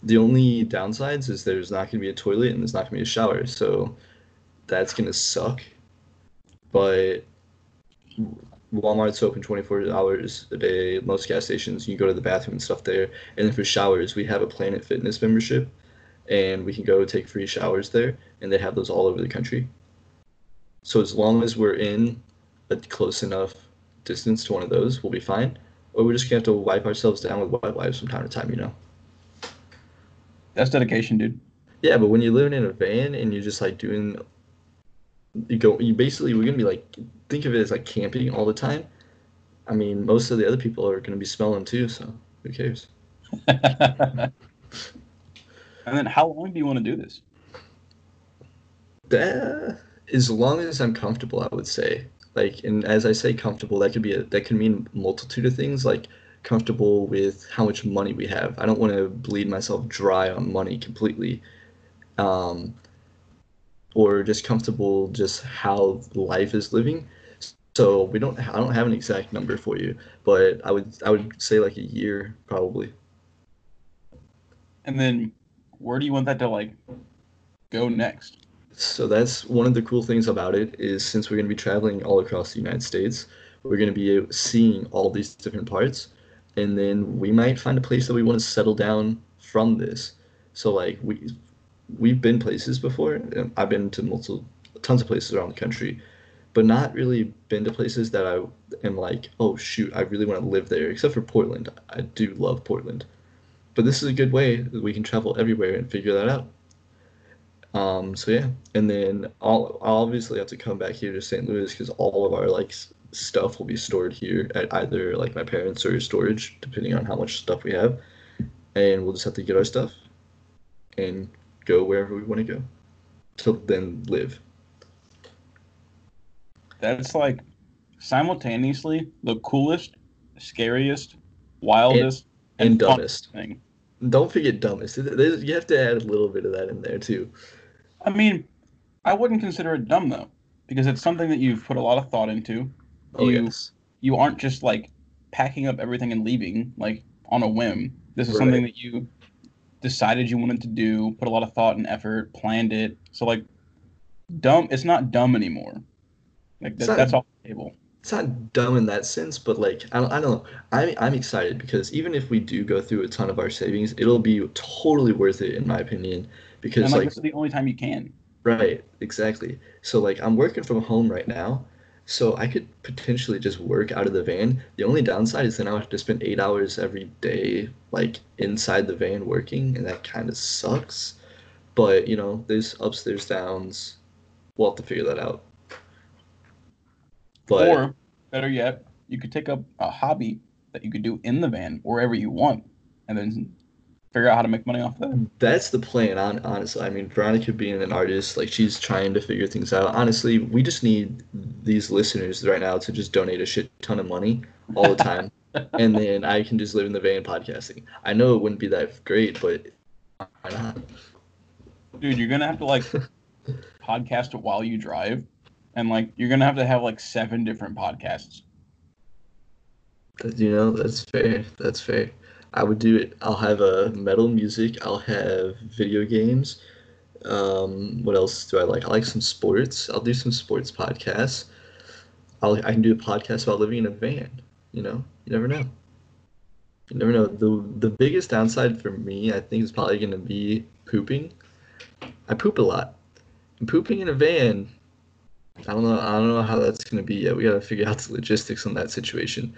The only downsides is there's not gonna be a toilet and there's not gonna be a shower. So that's gonna suck. But Walmart's open 24 hours a day. Most gas stations, you go to the bathroom and stuff there. And then for showers, we have a Planet Fitness membership, and we can go take free showers there. And they have those all over the country. So as long as we're in a close enough distance to one of those, we'll be fine. Or we're just gonna have to wipe ourselves down with wet wipes from time to time, you know. That's dedication, dude. Yeah, but when you're living in a van and you're just like doing, you go, you basically we're gonna be like, think of it as like camping all the time. I mean, most of the other people are gonna be smelling too, so who cares? and then, how long do you want to do this? That, as long as I'm comfortable, I would say. Like, and as I say comfortable, that could be a, that could mean multitude of things. Like comfortable with how much money we have. I don't want to bleed myself dry on money completely. Um, or just comfortable just how life is living. So we don't I don't have an exact number for you, but I would I would say like a year probably. And then, where do you want that to like go next? So that's one of the cool things about it is since we're going to be traveling all across the United States, we're going to be seeing all these different parts, and then we might find a place that we want to settle down from this. So like we we've been places before. I've been to multiple tons of places around the country, but not really been to places that I am like, oh shoot, I really want to live there. Except for Portland, I do love Portland, but this is a good way that we can travel everywhere and figure that out. Um, so yeah, and then I'll, I'll obviously have to come back here to St. Louis because all of our like stuff will be stored here at either like my parents or storage, depending on how much stuff we have, and we'll just have to get our stuff and go wherever we want to go to then live. That's like simultaneously the coolest, scariest, wildest, and fun dumbest. thing. Don't forget dumbest. There's- You have to add a little bit of that in there too. I mean, I wouldn't consider it dumb though, because it's something that you've put a lot of thought into. Oh you yes. you aren't just like packing up everything and leaving like on a whim. This is something that you decided you wanted to do, put a lot of thought and effort, planned it. So like dumb it's not dumb anymore. Like that, not- that's off the table. It's not dumb in that sense, but like I don't, I don't know. I'm I'm excited because even if we do go through a ton of our savings, it'll be totally worth it in my opinion. Because And like like this is the only time you can. right, exactly. So like I'm working from home right now, So I could potentially just work out of the van. The only downside is then I would have to spend eight hours every day, like inside the van working, and that kind of sucks. But you know, there's ups, there's downs. We'll have to figure that out. But or better yet, you could take up a hobby that you could do in the van wherever you want, and then figure out how to make money off that. that's the plan. On honestly, I mean, Veronica being an artist, like she's trying to figure things out. Honestly, we just need these listeners right now to just donate a shit ton of money all the time, and then I can just live in the van podcasting. I know it wouldn't be that great, but why not? Dude, you're gonna have to like podcast it while you drive, and like you're gonna have to have like seven different podcasts. You know, that's fair. That's fair. I would do it. I'll have a metal music. I'll have video games. Um, what else do I like? I like some sports. I'll do some sports podcasts. I'll, I can do a podcast about living in a van. You know, you never know. You never know. The the biggest downside for me, I think, is probably going to be pooping. I poop a lot. And pooping in a van, I don't know. I don't know how that's going to be yet. We got to figure out the logistics on that situation.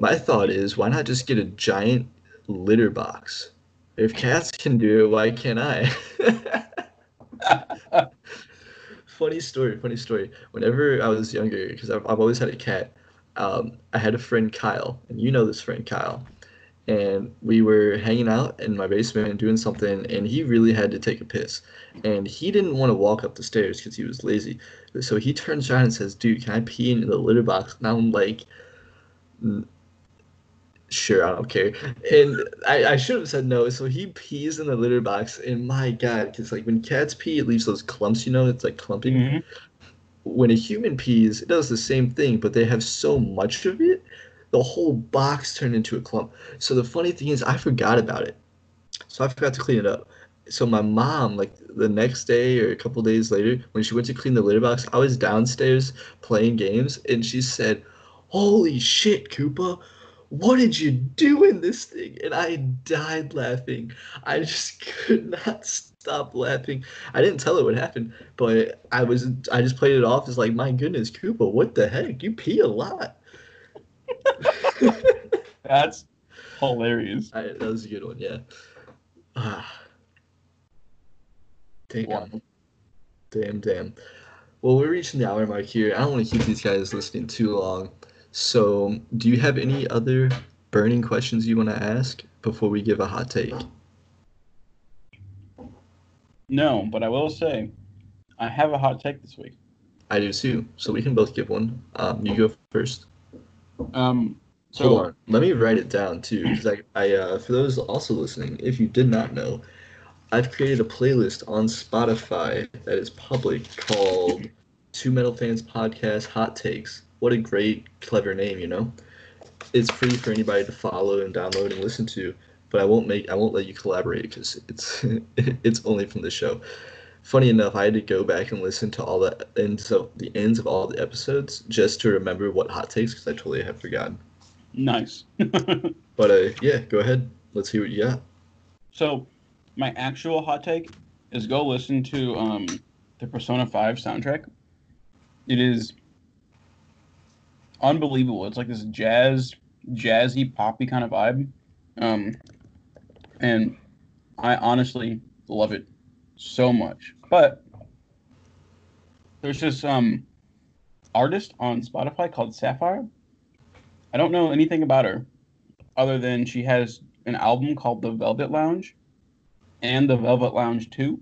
My thought is, why not just get a giant litter box? If cats can do it, why can't I? funny story, funny story. Whenever I was younger, because I've, I've always had a cat, um, I had a friend Kyle, and you know this friend Kyle. And we were hanging out in my basement and doing something, and he really had to take a piss. And he didn't want to walk up the stairs because he was lazy. So he turns around and says, Dude, can I pee in the litter box? And I'm like, Sure, I don't care. And I, I should have said no. So he pees in the litter box, and my God, because like when cats pee, it leaves those clumps, you know, it's like clumping. Mhm. When a human pees, it does the same thing, but they have so much of it, the whole box turned into a clump. So the funny thing is, I forgot about it. So I forgot to clean it up. So my mom, like the next day or a couple days later, when she went to clean the litter box, I was downstairs playing games, and she said, "Holy shit, Koopa! What did you do in this thing?" And I died laughing. I just could not stop laughing. I didn't tell her what happened, but I was I just played it off as like, "My goodness, Koopa, what the heck? You pee a lot." That's hilarious. I, that was a good one, yeah. Ah. Damn. Wow. Damn, damn. Well, we're reaching the hour mark here. I don't want to keep these guys listening too long. So, do you have any other burning questions you want to ask before we give a hot take? No, but I will say, I have a hot take this week. I do too. So we can both give one. Um, you go first. Um, so Hold on. Let me write it down too, because I, I uh, for those also listening, if you did not know, I've created a playlist on Spotify that is public called Two Metal Fans Podcast Hot Takes. What a great, clever name, you know. It's free for anybody to follow and download and listen to, but I won't make I won't let you collaborate because it's it's only from the show. Funny enough, I had to go back and listen to all the ends of the ends of all the episodes just to remember what hot takes because I totally have forgotten. nice. But uh, yeah, go ahead. Let's hear what you got. so, my actual hot take is go listen to um, the Persona 5 soundtrack. It is unbelievable. It's like this jazz, jazzy, poppy kind of vibe. Um, and I honestly love it so much. But there's this um, artist on Spotify called Sapphire. I don't know anything about her other than she has an album called The Velvet Lounge and The Velvet Lounge 2.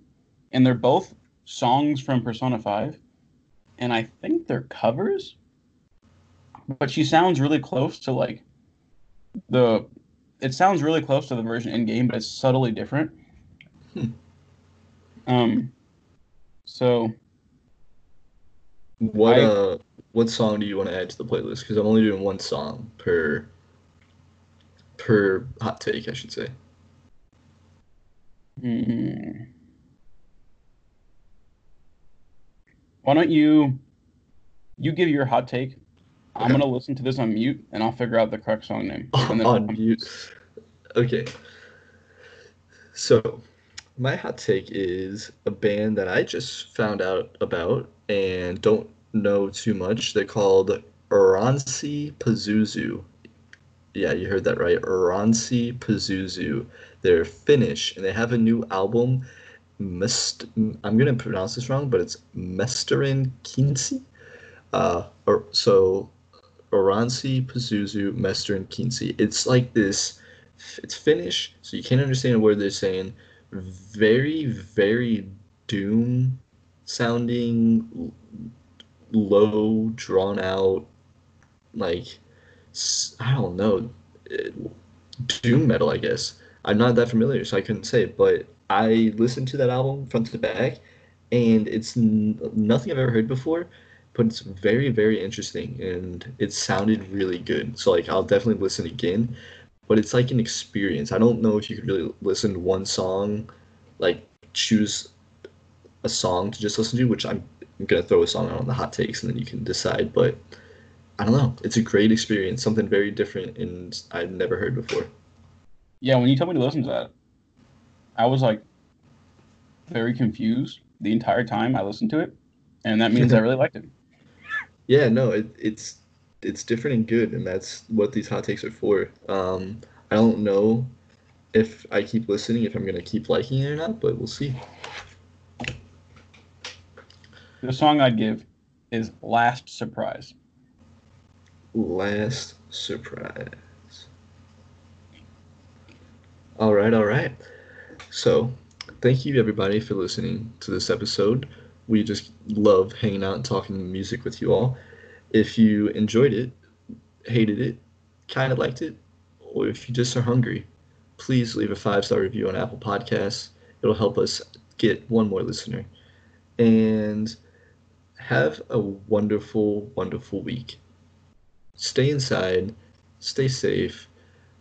And they're both songs from Persona 5. And I think they're covers. But she sounds really close to like the it sounds really close to the version in game, but it's subtly different. Hmm. Um so What I- uh, what song do you want to add to the playlist? Because I'm only doing one song per per hot take, I should say. mm, why don't you you give your hot take? I'm Okay. gonna listen to this on mute and I'll figure out the correct song name. And then on mute. Okay. So, my hot take is a band that I just found out about and don't know too much. They're called Oranssi Pazuzu. Yeah, you heard that right. Oranssi Pazuzu. They're Finnish and they have a new album. Mest- I'm gonna pronounce this wrong, but it's Mestarin Kynsi. Uh, or so Oranssi Pazuzu Mestarin Kynsi. It's like this. It's Finnish, so you can't understand a word they're saying. Very, very doom sounding, low, drawn out, like I don't know, doom metal. I guess I'm not that familiar, so I couldn't say. But I listened to that album front to back, and it's n- nothing I've ever heard before. But it's very, very interesting, and it sounded really good. So like, I'll definitely listen again. But it's like an experience. I don't know if you could really listen to one song, like choose a song to just listen to, which I'm, I'm gonna throw a song out on the hot takes, and then you can decide. But I don't know. It's a great experience, something very different, and I've never heard before. Yeah, when you told me to listen to that, I was like very confused the entire time I listened to it, and that means I really liked it. Yeah, no, it, it's it's different and good, and that's what these hot takes are for. Um, I don't know if I keep listening, if I'm gonna keep liking it or not, but we'll see. The song I'd give is "Last Surprise." Last surprise. All right, all right. So, thank you everybody for listening to this episode. We just love hanging out and talking music with you all. If you enjoyed it, hated it, kind of liked it, or if you just are hungry, please leave a five star review on Apple Podcasts. It'll help us get one more listener. And have a wonderful, wonderful week. Stay inside, stay safe.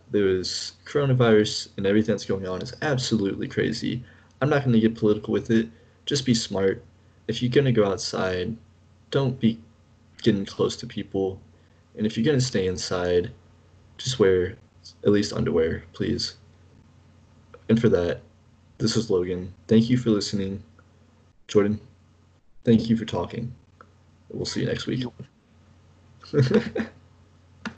There's coronavirus and everything that's going on is absolutely crazy. I'm not going to get political with it. Just be smart. If you're going to go outside, don't be getting close to people. And if you're going to stay inside, just wear at least underwear, please. And for that, this is Logan. Thank you for listening. Jordan, thank you for talking. We'll see you next week.